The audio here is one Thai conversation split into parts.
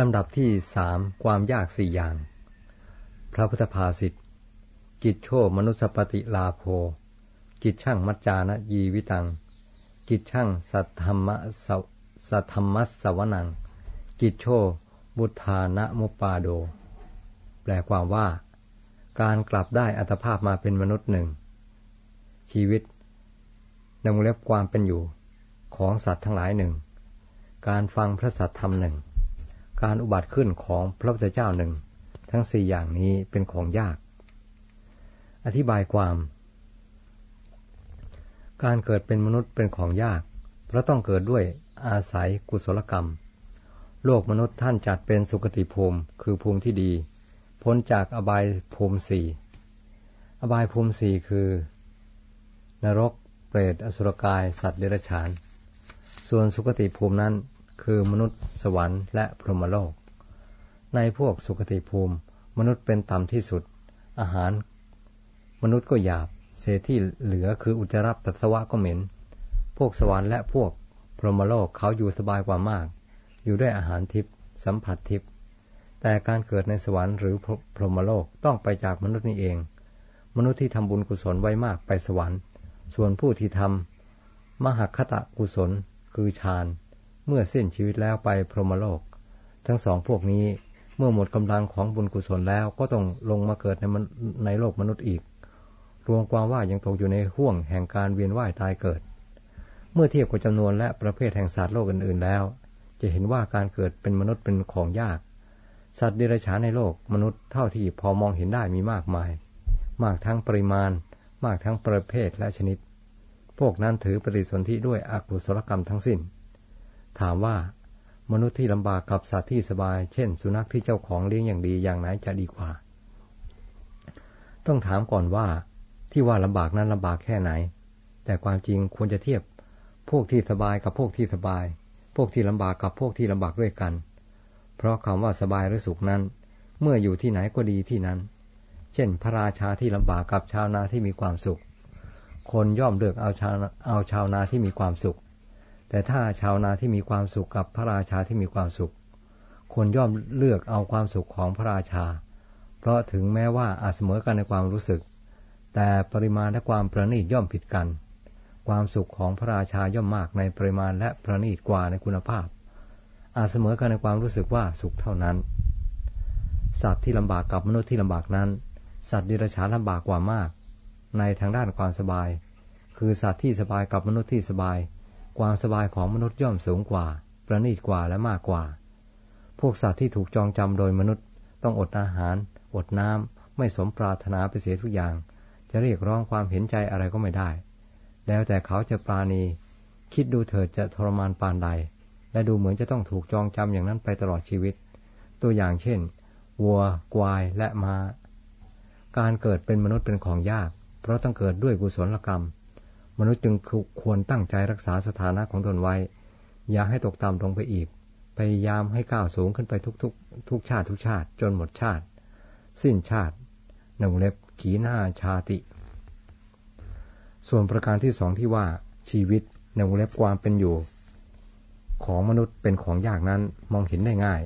ลำดับที่สามความยากสี่อย่าง พระพุทธภาษิตกิจโชมนุสปติลาโภ กิจช่างมัจจานะยีวิตัง กิจช่างสัทธรรมสัทธรรมัสวนัง กิจโชบุทานะมุปาโด แปลความว่า การกลับได้อัตภาพมาเป็นมนุษย์หนึ่ง ชีวิตนงเล็บความเป็นอยู่ของสัตว์ทั้งหลายหนึ่ง การฟังพระสัทธรรมหนึ่ง การอุบัติขึ้นของพระพุทธเจ้าหนึ่ง ทั้งสี่อย่างนี้เป็นของยาก อธิบายความ การเกิดเป็นมนุษย์เป็นของยาก เพราะต้องเกิดด้วยอาศัยกุศลกรรม โลกมนุษย์ท่านจัดเป็นสุคติภูมิคือภูมิที่ดี พ้นจากอบายภูมิสี่อบายภูมิสี่คือ นรก เปรต อสุรกาย สัตว์เดรัจฉาน ส่วนสุคติภูมินั้น คือมนุษย์ สวรรค์และพรหมโลก ในพวกสุคติภูมิ มนุษย์เป็นต่ำที่สุด อาหาร มนุษย์ก็หยาบ เศษที่เหลือคืออุจจาระปัสสาวะก็เหม็น พวกสวรรค์และพวกพรหมโลกเขาอยู่สบายกว่ามาก อยู่ด้วยอาหารทิพย์สัมผัสทิพย์แต่การเกิดในสวรรค์หรือพรหมโลกต้องไปจากมนุษย์นี่เอง มนุษย์ที่ทำบุญกุศลไว้มากไปสวรรค์ ส่วนผู้ที่ทำมหคตะกุศลคือฌาน เมื่อสิ้นชีวิตแล้วไปพรหมโลก ทั้งสองพวกนี้เมื่อหมดกำลังของบุญกุศลแล้วก็ต้องลงมาเกิดในในโลกมนุษย์อีก รวมความว่ายังตกอยู่ในห่วงแห่งการเวียนว่ายตายเกิด เมื่อเทียบกับจำนวนและประเภทแห่งสัตว์โลกอื่นๆแล้ว จะเห็นว่าการเกิดเป็นมนุษย์เป็นของยาก สัตว์เดรัจฉานในโลกมนุษย์เท่าที่พอมองเห็นได้มีมากมาย มากทั้งปริมาณ มากทั้งประเภทและชนิด พวกนั้นถือปฏิสนธิด้วยอกุศลกรรมทั้งสิ้น ถามว่ามนุษย์ที่ลำบากกับสัตว์ที่สบาย เช่น สุนัขที่เจ้าของเลี้ยงอย่างดีอย่างไหนจะดีกว่า ต้องถามก่อนว่า ที่ว่าลำบากนั้นลำบากแค่ไหน แต่ความจริงควรจะเทียบ พวกที่สบายกับพวกที่สบาย พวกที่ลำบากกับพวกที่ลำบากด้วยกัน เพราะคำว่าสบายหรือสุขนั้น เมื่ออยู่ที่ไหนก็ดีที่นั้น เช่น พระราชาที่ลำบากกับชาวนาที่มีความสุข คนย่อมเลือกเอาชาวเอาชาวนาที่มีความสุข แต่ถ้าชาวนาที่มีความสุขกับพระราชาที่มีความสุข คนย่อมเลือกเอาความสุขของพระราชา เพราะถึงแม้ว่าอาจเสมอกันในความรู้สึก แต่ปริมาณและความประณีตย่อมผิดกัน ความสุขของพระราชาย่อมมากในปริมาณและประณีตกว่าในคุณภาพ อาจเสมอกันในความรู้สึกว่าสุขเท่านั้น สัตว์ที่ลำบากกับมนุษย์ที่ลำบากนั้น สัตว์ดิรัจฉานลำบากกว่ามาก ในทางด้านความสบาย คือสัตว์ที่สบายกับมนุษย์ที่สบาย ความสบายของมนุษย์ย่อมสูงกว่า ประณีตกว่าและมากกว่า พวกสัตว์ที่ถูกจองจำโดยมนุษย์ ต้องอดอาหาร อดน้ำไม่สมปรารถนาไปเสียทุกอย่าง จะเรียกร้องความเห็นใจอะไรก็ไม่ได้ แล้วแต่เขาจะปราณี คิดดูเถิดจะทรมานปานใด และดูเหมือนจะต้องถูกจองจำอย่างนั้นไปตลอดชีวิต ตัวอย่างเช่น วัว ควาย และมา้า การเกิดเป็นมนุษย์เป็นของยาก เพราะต้องเกิดด้วยกุศลกรรม มนุษย์จึงควรตั้งใจรักษาสถานะของตนไว้ อย่าให้ตกต่ำลงไปอีก พยายามให้ก้าวสูงขึ้นไปทุกๆุกทุกชาติทุกชาติ จนหมดชาติ สิ้นชาติหนึ่งเล็บขีหน้าชาติ ส่วนประการที่สองที่ว่าชีวิตในวงเล็บความเป็นอยู่ ของมนุษย์เป็นของยากนั้นมองเห็นได้ง่าย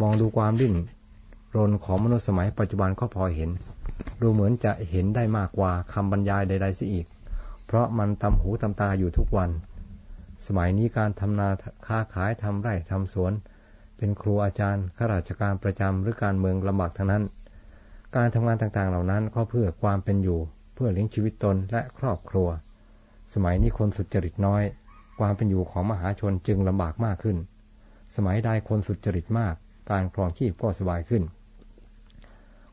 มองดูความดิ้นรนของมนุษย์สมัยปัจจุบันก็พอเห็น ดูเหมือนจะเห็นได้มากกว่าคำบรรยายใดๆเสียอีก เพราะมันตำหูตำตาอยู่ทุกวัน สมัยนี้การทำนาค้าขายทำไร่ทำสวน เป็นครูอาจารย์ข้าราชการประจำหรือการเมืองลำบากทั้งนั้น การทำงานต่างๆเหล่านั้นก็เพื่อความเป็นอยู่ เพื่อเลี้ยงชีวิตตนและครอบครัว สมัยนี้คนสุจริตน้อย ความเป็นอยู่ของมหาชนจึงลำบากมากขึ้น สมัยใดคนสุจริตมาก การครองชีพก็สบายขึ้น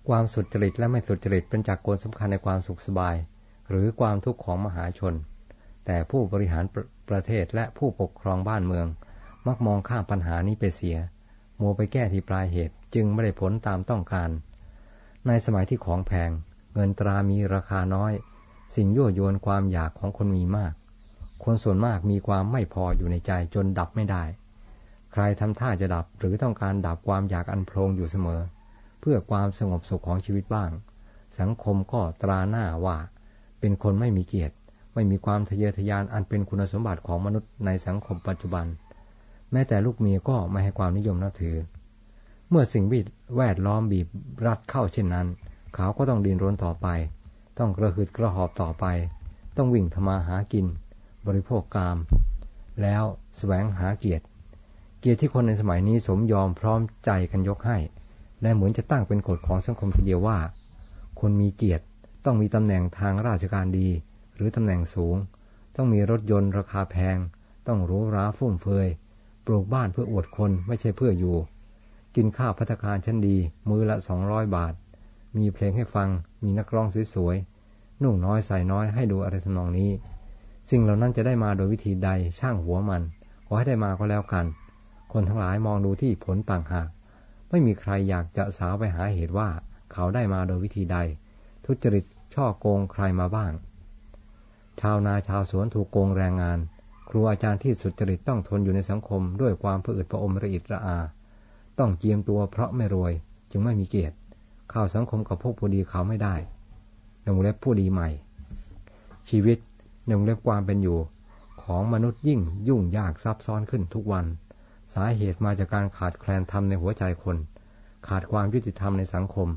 ความสุจริตและไม่สุจริตเป็นจากกลสำคัญในความสุขสบาย หรือความทุกข์ของมหาชน แต่ผู้บริหารประประเทศและผู้ปกครองบ้านเมือง มักมองข้ามปัญหานี้ไปเสีย มัวไปแก้ที่ปลายเหตุจึงไม่ได้ผลตามต้องการ ในสมัยที่ของแพง เงินตรามีราคาน้อย สิ่งยั่วยวนความอยากของคนมีมาก คนส่วนมากมีความไม่พออยู่ในใจจนดับไม่ได้ ใครทำท่าจะดับหรือต้องการดับความอยากอันโพลงอยู่เสมอ เพื่อความสงบสุขของชีวิตบ้าง สังคมก็ตราหน้าว่า เป็นคนไม่มีเกียรติ ไม่มีความทะเยอทะยานอันเป็นคุณสมบัติของมนุษย์ในสังคมปัจจุบัน แม้แต่ลูกเมียก็ไม่ให้ความนิยมนับถือ เมื่อสิ่งวิแวดล้อมบีบรัดเข้าเช่นนั้น เขาก็ต้องดินรนต่อไป ต้องกระหืดกระหอบต่อไป ต้องวิ่งทมาหากิน บริโภคกาม แล้วสแสวงหาเกียรติ เกียรติที่คนในสมัยนี้สมยอมพร้อมใจกันยกให้และเหมือนจะตั้งเป็นกฎของสังคมทีเดียวว่า คนมีเกียรติ ต้องมีตำแหน่งทางราชการดี หรือตำแหน่งสูง ต้องมีรถยนต์ราคาแพง ต้องรู้ราฟุ่มเฟือยปลูกบ้านเพื่ออวดคนไม่ใช่เพื่ออยู่ กินข้าวพัตคารชั้นดี มือละสองร้อยบาท มีเพลงให้ฟัง มีนักร้องสวยๆนุ่งน้อยใส่น้อยให้ดูอะไรทำนองนี้ สิ่งเหล่านั้นจะได้มาโดยวิธีใดช่างหัวมันขอให้ได้มาก็แล้วกัน คนทั้งหลายมองดูที่ผลต่างหากไม่มีใครอยากจะสาวไปหาเหตุว่าเขาได้มาโดยวิธีใด ทุจริตช่อโกงใครมาบ้าง ชาวนาชาวสวนถูกโกงแรงงาน ครูอาจารย์ที่สุจริตต้องทนอยู่ในสังคม ด้วยความผืดประอมระอิดระอา ต้องเจียมตัวเพราะไม่รวย จึงไม่มีเกียรติ เข้าสังคมกับพวกผู้ดีเขาไม่ได้หนึ่งเล็บผู้ดีใหม่ ชีวิตหนึ่งเล็บความเป็นอยู่ ของมนุษย์ยิ่งยุ่งยากซับซ้อนขึ้นทุกวัน สาเหตุมาจากการขาดแคลนธรรมในหัวใจคน ขาดความยุติธรรมในสังคม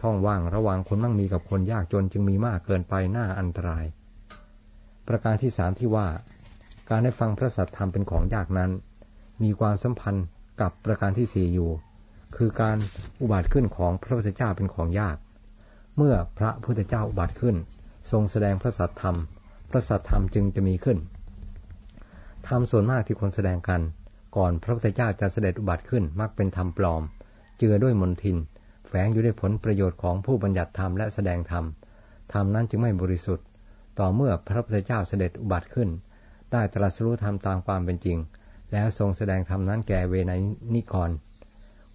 ช่องว่างระหว่างคนมั่งมีกับคนยากจนจึงมีมากเกินไปหน้าอันตราย ประการที่สามที่ว่า การได้ฟังพระสัทธรรมเป็นของยากนั้น มีความสัมพันธ์กับประการที่สี่อยู่ คือการอุบัติขึ้นของพระพุทธเจ้าเป็นของยาก เมื่อพระพุทธเจ้าอุบัติขึ้น ทรงแสดงพระสัทธรรม พระสัทธรรมจึงจะมีขึ้นธรรมส่วนมากที่คนแสดงกัน ก่อนพระพุทธเจ้าจะเสด็จอุบัติขึ้นมักเป็นธรรมปลอม เจือด้วยมนทิน ฝงอยู่ด้วยผลประโยชน์ของผู้บัญญัติธรรมและแสดงธรรม ธรรมนั้นจึงไม่บริสุทธิ์ ต่อเมื่อพระพุทธเจ้าเสด็จอุบัติขึ้น ได้ตรัสรู้ธรรมตามความเป็นจริง แล้วทรงแสดงธรรมนั้นแก่เวนนิกร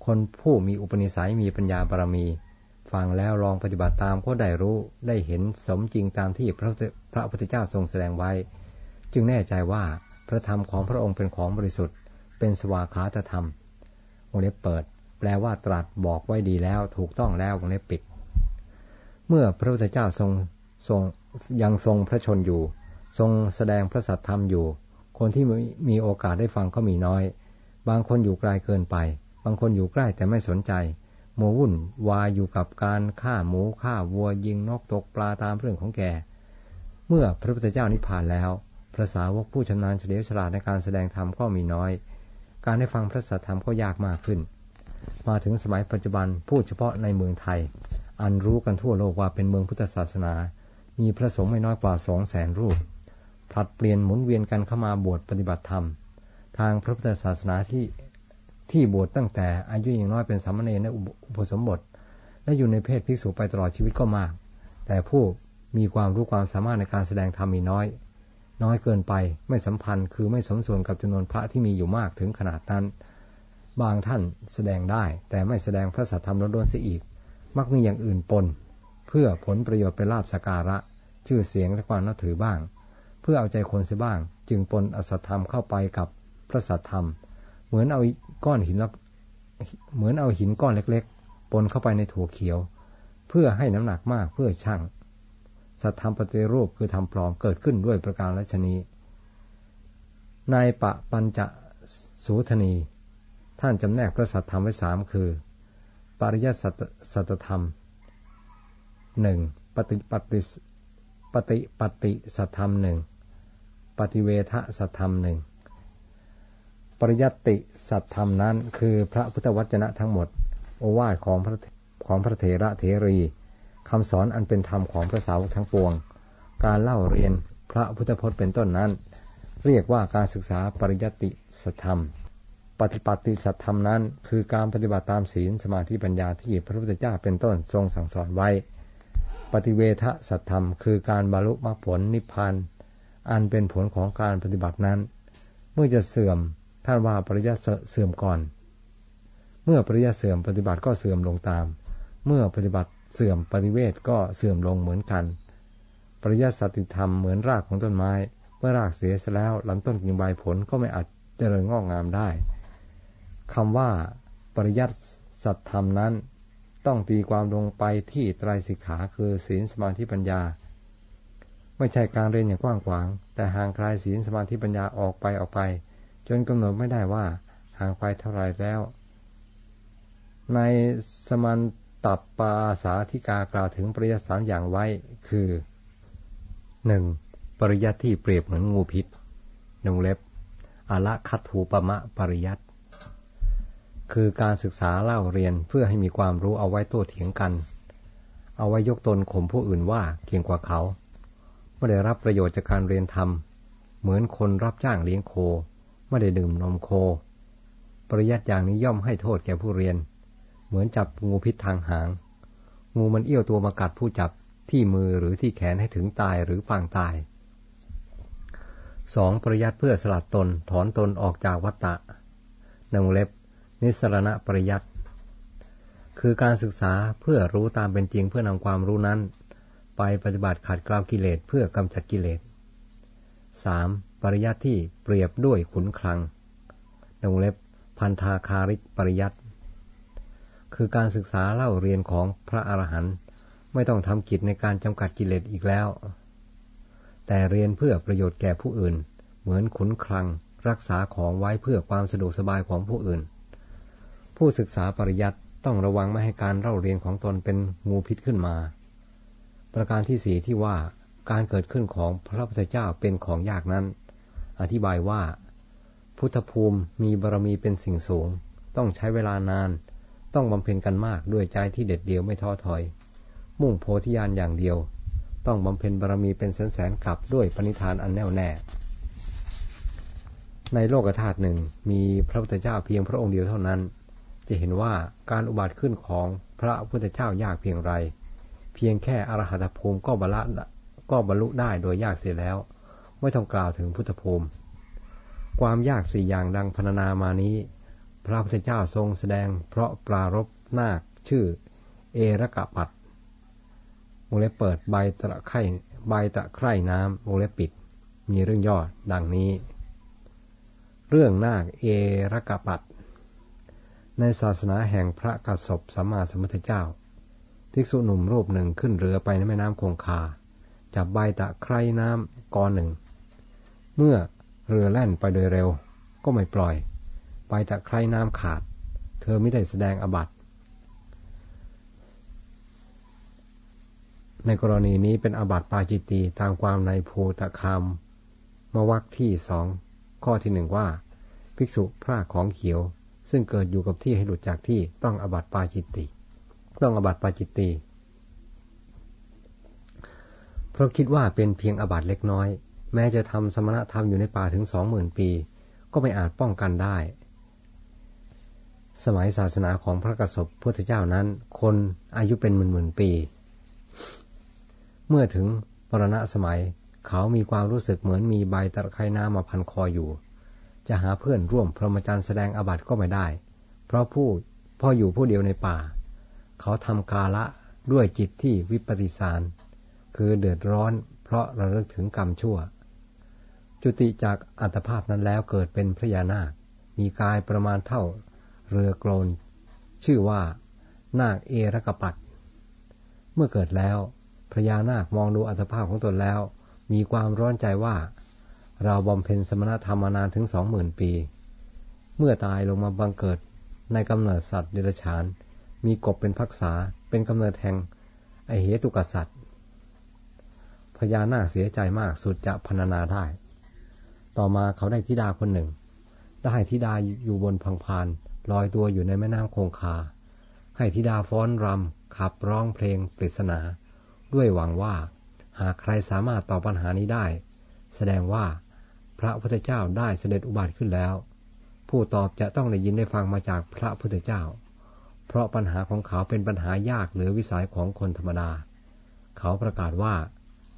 คนผู้มีอุปนิสัยมีปัญญาบารมี ฟังแล้วลองปฏิบัติตามก็ได้รู้ได้เห็นสมจริงตามที่พระพระพุทธเจ้าทรงแสดงไว้ จึงแน่ใจว่าพระธรรมของพระองค์เป็นของบริสุทธิ์ เป็นสวากขาตธรรมวงเล็บเปิด แปลว่าตรัสบอกไว้ดีแล้ว ถูกต้องแล้ววงเล็บปิด เมื่อพระพุทธเจ้าทรงทรงยังทรงพระชนอยู่ ทรงแสดงพระสัทธรรมอยู่ คนที่มีโอกาสได้ฟังก็มีน้อย บางคนอยู่ไกลเกินไป บางคนอยู่ใกล้แต่ไม่สนใจโมวุ่นวายอยู่กับการฆ่าหมูฆ่าวัวยิงนกตกปลาตามเรื่องของแก เมื่อพระพุทธเจ้านิพพานแล้วพระสาวกผู้ชำนาญเฉลียวฉลาดในการแสดงธรรมก็มีน้อย การได้ฟังพระสัทธรรมก็ยากมากขึ้น มาถึงสมัยปัจจุบันพูดเฉพาะในเมืองไทย อันรู้กันทั่วโลกว่าเป็นเมืองพุทธศาสนา มีพระสงฆ์ไม่น้อยกว่าสองแสนรูปผลัดเปลี่ยนหมุนเวียนกันเข้ามาบวชปฏิบัติธรรม ทางพระพุทธศาสนาที่ที่บวชตั้งแต่อายุยังน้อยเป็นสามเณรในอุปสมบท และอยู่ในเพศภิกษุไปตลอดชีวิตก็มาก แต่ผู้มีความรู้ความสามารถในการแสดงธรรมมีน้อย น้อยเกินไปไม่สัมพันธ์คือไม่สมส่วนกับจำนวนพระที่มีอยู่มากถึงขนาดนั้น บางท่านแสดงได้ แต่ไม่แสดงพระสัทธรรมล้วนๆเสียอีก มักมีอย่างอื่นปน เพื่อผลประโยชน์เป็นลาบสการะ ชื่อเสียงและความนับถือบ้าง เพื่อเอาใจคนเสียบ้าง จึงปนอสัตธรรมเข้าไปกับพระสัตธรรม เหมือนเอาก้อนหินเหมือนเอาหินก้อนเล็กๆ ปนเข้าไปในถั่วเขียว เพื่อให้น้ำหนักมากเพื่อช่างสัตธรรมปฏิรูปคือทำปลอมเกิดขึ้นด้วยประการละชนีนายปะปัญจสูทนี ท่านจำแนกพระสัตธรรมไว้สามคือ ปริยัติสัตธรรมหนึ่งปฏิปฏิปฏิปฏิสัทธรรมหนึ่งปฏิเวทสัทธรรมหนึ่งปริยัติสัทธรรมนั้นคือพระพุทธวจนะทั้งหมด โอวาทของพระของพระเถระเถรีคำสอนอันเป็นธรรมของพระสาวกทั้งปวง การเล่าเรียนพระพุทธพจน์เป็นต้นนั้น เรียกว่าการศึกษาปริยัติสัทธรรม ปฏิปัติสัทธรรมนั้น คือการปฏิบัติตามศีลสมาธิปัญญาที่พระพุทธเจ้าเป็นต้นทรงสั่งสอนไว้ ปฏิเวทสัตธรรม คือการบรรลุมรรคผลนิพพานอันเป็นผลของการปฏิบัตินั้น เมื่อจะเสื่อมท่านว่าปริยัติเสื่อมก่อน เมื่อปริยัติเสื่อมปฏิบัติก็เสื่อมลงตาม เมื่อปฏิบัติเสื่อมปฏิเวทก็เสื่อมลงเหมือนกัน ปริยัติสติธรรมเหมือนรากของต้นไม้ เมื่อรากเสียแล้วลำต้นกิ่งใบผลก็ไม่อาจเจริญงอกงามได้ คำว่าปริยัติสัตธรรมนั้น ต้องตีความลงไปที่ไตรสิกขาคือศีลสมาธิปัญญา ไม่ใช่การเรียนอย่างกว้างขวาง แต่ห่างไกลศีลสมาธิปัญญาออกไปออกไป จนกำหนดไม่ได้ว่าห่างไปเท่าไรแล้ว ในสมันตับปาสาธิกากล่าวถึงปริยัติสามอย่างไว้ คือหนึ่งปริยัติที่เปรียบเหมือนงูพิษนงเล็บอละคัตถูปมะปริยัติ คือการศึกษาเล่าเรียนเพื่อให้มีความรู้เอาไว้โต้เถียงกัน เอาไว้ยกตนข่มผู้อื่นว่าเก่งกว่าเขาไม่ได้รับประโยชน์จากการเรียนธรรม เหมือนคนรับจ้างเลี้ยงโคไม่ได้ดื่มนมโค ปริยัติอย่างนี้ย่อมให้โทษแก่ผู้เรียน เหมือนจับงูพิษทางหาง งูมันเอี้ยวตัวมากัดผู้จับที่มือหรือที่แขนให้ถึงตายหรือปางตายสองปริยัติเพื่อสลัดตนถอนตนออกจากวัตตะนงเล็บ นิสรณะปริยัติคือการศึกษาเพื่อรู้ตามเป็นจริงเพื่อนำความรู้นั้น ไปปฏิบัติขัดเกลากิเลสเพื่อกำจัดกิเลสสามปริยัติที่เปรียบด้วยขุนคลังนงเล็บพันธาคาริกปริยัติคือการศึกษาเล่าเรียนของพระอรหันต์ไม่ต้องทำกิจในการจำกัดกิเลสอีกแล้ว แต่เรียนเพื่อประโยชน์แก่ผู้อื่น เหมือนขุนคลัง รักษาของไว้เพื่อความสะดวกสบายของผู้อื่น ผู้ศึกษาปริยัติต้องระวังไม่ให้การเล่าเรียนของตนเป็นงูพิษขึ้นมา ประการที่สี่ที่ว่าการเกิดขึ้นของพระพุทธเจ้าเป็นของยากนั้น อธิบายว่า พุทธภูมิมีบารมีเป็นสิ่งสูง ต้องใช้เวลานาน ต้องบำเพ็ญกันมากด้วยใจที่เด็ดเดียวไม่ท้อถอย มุ่งโพธิญาณอย่างเดียว ต้องบำเพ็ญบารมีเป็นแสนแสนกับด้วยปณิธานอันแน่วแน่ ในโลกธาตุหนึ่งมีพระพุทธเจ้าเพียงพระองค์เดียวเท่านั้น จะเห็นว่าการอุบัติขึ้นของพระพุทธเจ้ายากเพียงไร เพียงแค่อรหัตภูมิก็บรรลุก็บรรลุได้โดยยากเสียแล้ว ไม่ต้องกล่าวถึงพุทธภูมิ ความยากสี่อย่างดังพรรณนามานี้ พระพุทธเจ้าทรงแสดง เพราะปรารบนาคชื่อ เอรกะปัตวงเล็บเปิดใบตะไคร่ใบตะไคร่น้ำวงเล็บปิด มีเรื่องย่อดังนี้ เรื่องนาคเอรกปัต ในศาสนาแห่งพระกัสสปสัมมาสัมพุทธเจ้า ภิกษุหนุ่มรูปหนึ่งขึ้นเรือไปในแม่น้ำคงคา จับใบตะไคร่น้ำกอหนึ่ง เมื่อเรือแล่นไปโดยเร็ว ก็ไม่ปล่อย ใบตะไคร่น้ำขาด เธอไม่ได้แสดงอบัติในกรณีนี้เป็นอบัติปาจิตตีตามความในภูตะคามมวักที่สองข้อที่หนึ่งว่า ภิกษุพระของเขียว ซึ่งเกิดอยู่กับที่ให้หลุดจากที่ต้องอบัติปาจิตติ ต้องอบัติปาจิตตีเพราะคิดว่าเป็นเพียงอบัติเล็กน้อย แม้จะทำสมณธรรมอยู่ในป่าถึงสองหมื่นปี ก็ไม่อาจป้องกันได้ สมัยศาสนาของพระกสบพุทธเจ้านั้น คนอายุเป็นหมื่นหมื่นปี เมื่อถึงปรณะสมัยเขามีความรู้สึกเหมือนมีใบตะไคร่น้ำมาพันคออยู่ จะหาเพื่อนร่วมพรหมจรรย์แสดงอบัติก็ไม่ได้ เพราะผู้พ่ออยู่ผู้เดียวในป่า เขาทำกาละด้วยจิตที่วิปฏิสาร คือเดือดร้อนเพราะระลึกถึงกรรมชั่ว จุติจากอัตภาพนั้นแล้วเกิดเป็นพระยานาค มีกายประมาณเท่า เรือโกลน ชื่อว่านาคเอรกปัตเมื่อเกิดแล้วพระยานาคมองดูอัตภาพของตนแล้ว มีความร้อนใจว่า เราบำเพ็ญสมณธรรมมานานถึงสองหมื่นปี เมื่อตายลงมาบังเกิดในกำเนิดสัตว์เดรัจฉาน มีกบเป็นพักษาเป็นกำเนิดแห่งไอเหตุกษัตริย์พญานาคเสียใจมากสุดจะพรรณนาได้ ต่อมาเขาได้ธิดาคนหนึ่ง ได้ธิดาอยู่บนพังพานลอยตัวอยู่ในแม่น้ำคงคา ให้ธิดาฟ้อนรำขับร้องเพลงปริศนา ด้วยหวังว่า หากใครสามารถตอบปัญหานี้ได้ แสดงว่า พระพุทธเจ้าได้เสด็จอุบัติขึ้นแล้ว ผู้ตอบจะต้องได้ยินได้ฟังมาจากพระพุทธเจ้า เพราะปัญหาของเขาเป็นปัญหายากเหลือวิสัยของคนธรรมดา เขาประกาศว่า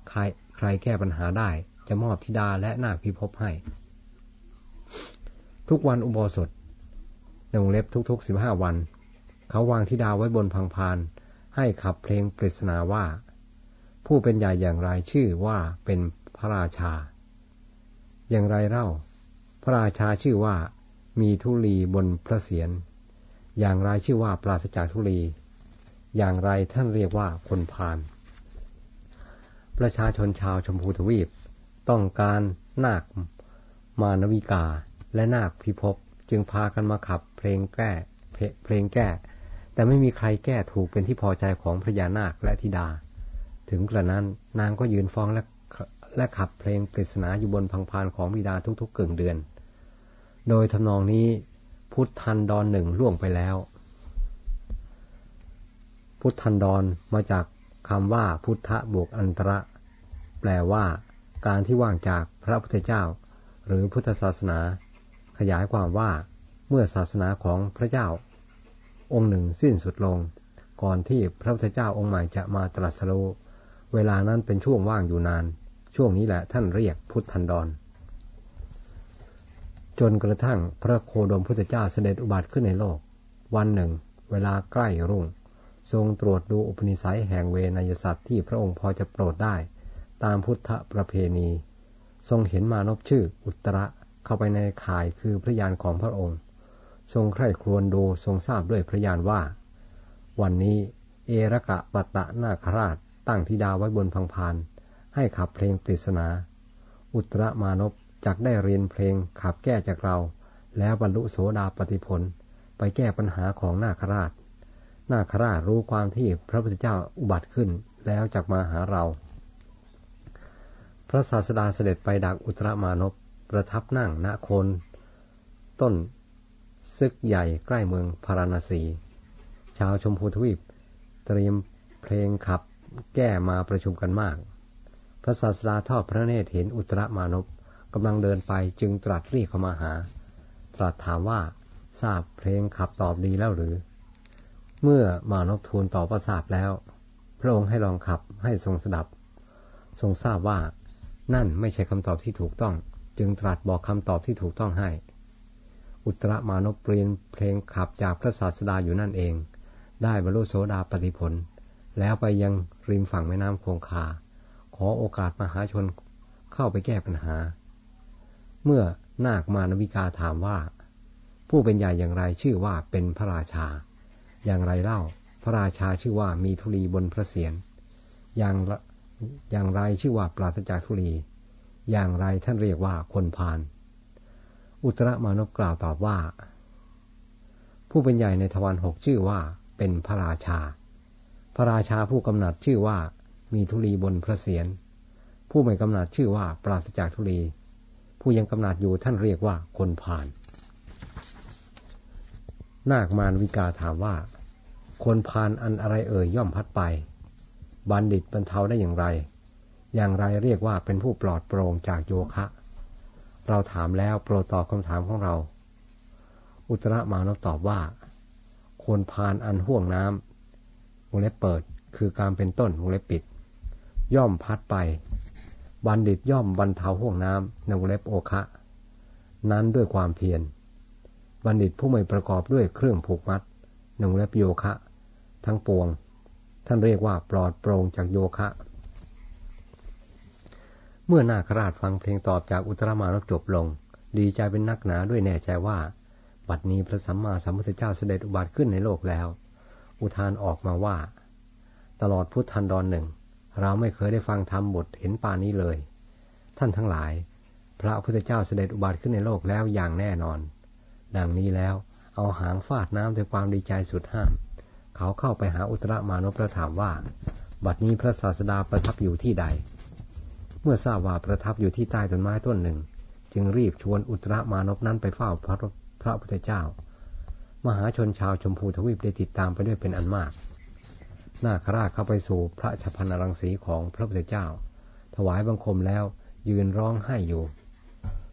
ใครใครแก้ปัญหาได้จะมอบธิดาและนาคพิภพให้ ทุกวันอุโบสถในวงเล็บทุกๆสิบห้าวัน เขาวางธิดาไว้บนพังพาน ให้ขับเพลงปริศนาว่า ผู้เป็นใหญ่อย่างไรชื่อว่าเป็นพระราชา อย่างไรเล่า พระราชาชื่อว่ามีทุลีบนพระเศียร อย่างไรชื่อว่าปราศจากทุลี อย่างไรท่านเรียกว่าคนพาน ประชาชนชาวชมพูทวีป ต้องการนาคมานวิกาและนาคพิภพจึงพากันมาขับเพลงแก้เพลงแก้ แต่ไม่มีใครแก้ถูกเป็นที่พอใจของพระยานาคและธิดา ถึงกระนั้นนางก็ยืนฟ้องและ และขับเพลงปริศนาอยู่บนพังพานของบิดาทุกๆกึ่งเดือน โดยทำนองนี้พุทธันดรหนึ่งล่วงไปแล้ว พุทธันดรมาจากคำว่าพุทธบวกอันตระ แปลว่า การที่ว่างจากพระพุทธเจ้า หรือพุทธศาสนา ขยายความว่า เมื่อศาสนาของพระเจ้า องค์หนึ่งสิ้นสุดลง ก่อนที่พระพุทธเจ้าองค์ใหม่จะมาตรัสรู้เวลานั้นเป็นช่วงว่างอยู่นาน ช่วงนี้แหละท่านเรียกพุทธันดร จนกระทั่งพระโคดมพุทธเจ้าเสด็จอุบัติขึ้นในโลก วันหนึ่ง เวลาใกล้รุ่ง ทรงตรวจดูอุปนิสัยแห่งเวนยสัตว์ที่พระองค์พอจะโปรดได้ ตามพุทธประเพณี ทรงเห็นมานพชื่ออุตระเข้าไปในข่ายคือพระยานของพระองค์ ทรงใคร่ครวญดูทรงทราบด้วยพระญาณว่า วันนี้เอรกะปัตตะนาคราชตั้งธิดาไว้บนพังพาน ให้ขับเพลงปริศนา อุตรมานพจักได้เรียนเพลงขับแก้จากเรา แล้วบรรลุโสดาปฏิผลไปแก้ปัญหาของนาคราช นาคราชรู้ความที่พระพุทธเจ้าอุบัติขึ้นแล้วจักมาหาเรา พระศาสดาเสด็จไปดักอุตรมานพประทับนั่งณโคน ต้น ซึกใหญ่ใกล้เมืองพาราณสี ชาวชมพูทวีป เตรียมเพลงขับแก้มาประชุมกันมาก พระศาสดาทอดพระเนตรเห็นอุตรมานพกำลังเดินไปจึงตรัสเรียกเข้ามาหา ตรัสถามว่าทราบเพลงขับตอบดีแล้วหรือ เมื่อมานพทูลตอบว่าทราบแล้ว พระองค์ให้ลองขับให้ทรงสดับ ทรงทราบว่านั่นไม่ใช่คำตอบที่ถูกต้อง จึงตรัสบอกคำตอบที่ถูกต้องให้ อุตรมานพเปลี่ยนเพลงขับจากพระศาสดาอยู่นั่นเอง ได้บรรลุโสดาปฏิผล แล้วไปยังริมฝั่งแม่น้ำคงคา อโอกาสมหาชนเข้าไปแก้ปัญหา เมื่อนาคมานวิกาถามว่า ผู้เป็นใหญ่อย่างไรชื่อว่าเป็นพระราชา อย่างไรเล่า พระราชาชื่อว่ามีธุลีบนพระเศียรอย่างอย่างไรชื่อว่าปราศจากธุลีอย่างไรท่านเรียกว่าคนพาลอุตรมานพกล่าวตอบว่า ผู้เป็นใหญ่ในทวารหกชื่อว่าเป็นพระราชา พระราชาผู้กำหนัดชื่อว่า มีธุลีบนพระเศียรผู้ไม่กำหนัดชื่อว่าปราศจากธุลี ผู้ยังกำหนัดอยู่ท่านเรียกว่าคนผ่าน นาคมานวิกาถามว่า คนพานอันอะไรเอ่ยย่อมพัดไป บัณฑิตบรรเทาได้อย่างไร อย่างไรเรียกว่าเป็นผู้ปลอดโปร่งจากโยคะ เราถามแล้วโปรดตอบคำถามของเรา อุตรมานพตอบว่าควรพานอันห่วงน้ำวงเล็บเปิดคือการเป็นต้นวงเล็บปิด ย่อมพัดไป บัณฑิตย่อมบรรเทาห่วงน้ำในวงเล็บโอคะ นั้นด้วยความเพียร บัณฑิตผู้ไม่ประกอบด้วยเครื่องผูกมัดในวงเล็บโยคะ ทั้งปวง ท่านเรียกว่าปลอดโปร่งจากโยคะ เมื่อนาคราชฟังเพลงตอบจากอุตรามานพจบลง ดีใจเป็นนักหนาด้วยแน่ใจว่า บัดนี้พระสัมมาสัมพุทธเจ้าเสด็จอุบัติขึ้นในโลกแล้ว อุทานออกมาว่า ตลอดพุทธันดรหนึ่ง เราไม่เคยได้ฟังธรรมบทเห็นปานี้เลย ท่านทั้งหลาย พระพุทธเจ้าเสด็จอุบัติขึ้นในโลกแล้วอย่างแน่นอน ดังนี้แล้วเอาหางฟาดน้ำด้วยความดีใจสุดห้าม เขาเข้าไปหาอุตรมานพแล้วถามว่า บัดนี้พระศาสดาประทับอยู่ที่ใด เมื่อทราบว่าประทับอยู่ที่ใต้ต้นไม้ต้นหนึ่ง จึงรีบชวนอุตรมานพนั้นไปเฝ้าพระพระพุทธเจ้า มหาชนชาวชมพูทวีปได้ติดตามไปด้วยเป็นอันมาก นาคราชเข้าไปสู่พระชพันรังสีของพระพุทธเจ้า ถวายบังคมแล้วยืนร้องไห้อยู่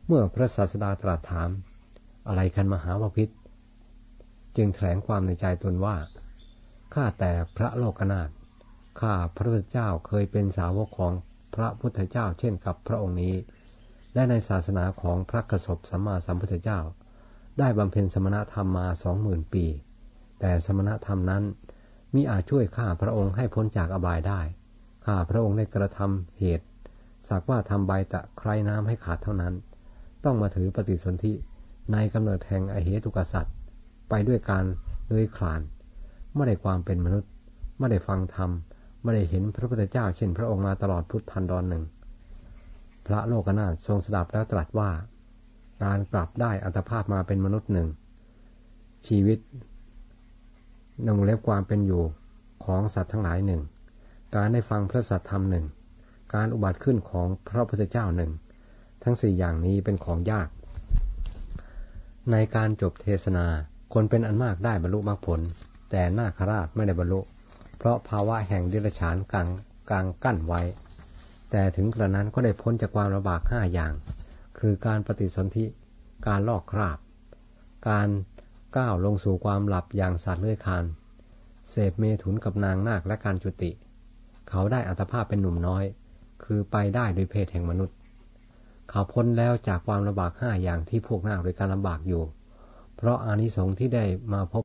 เมื่อพระศาสดาตรัสถาม อะไรคันมหาวพิษจึงแถลงความในใจตนว่า ข้าแต่พระโลกนาถ ข้าพระพุทธเจ้าเคยเป็นสาวกของพระพุทธเจ้าเช่นกับพระองค์นี้ และในศาสนาของพระกสบสัมมาสัมพุทธเจ้า ได้บำเพ็ญสมณธรรมมาสองหมื่นปี แต่สมณธรรมนั้น มิอาจช่วยข้าพระองค์ให้พ้นจากอบายได้ ข้าพระองค์ได้กระทำเหตุ สักว่าทำใบตะใครน้ำให้ขาดเท่านั้น ต้องมาถือปฏิสนธิในกำเนิดแห่งอเหตุกษัตริย์ ไปด้วยการเลื้อยคลาน ไม่ได้ความเป็นมนุษย์ ไม่ได้ฟังธรรม ไม่ได้เห็นพระพุทธเจ้าเช่นพระองค์มาตลอดพุทธันดรหนึ่ง พระโลกนาถทรงสดับแล้วตรัสว่า การกลับได้อัตภาพมาเป็นมนุษย์หนึ่ง ชีวิต นึ่งเล็บความเป็นอยู่ของสัตว์ทั้งหลายหนึ่ง การได้ฟังพระสัทธรรมหนึ่ง การอุบัติขึ้นของพระพุทธเจ้าหนึ่ง ทั้งสี่อย่างนี้เป็นของยาก ในการจบเทศนา คนเป็นอันมากได้บรรลุมรรคผล แต่นาคราชไม่ได้บรรลุ เพราะภาวะแห่งดิรฉานกลางกลางกั้นไว้ แต่ถึงกระนั้นก็ได้พ้นจากความลำบากห้าอย่าง คือการปฏิสนธิ การลอกคราบ การ ก้าวลงสู่ความหลับอย่างสัตว์เลื้อยคานเสพเมถุนกับนางนาคและการจุติ เขาได้อัตภาพเป็นหนุ่มน้อย คือไปได้โดยเพศแห่งมนุษย์ เขาพ้นแล้วจากความลำบากห้าอย่างที่พวกนาคโดยการลำบากอยู่ เพราะอานิสงส์ที่ได้มาพบ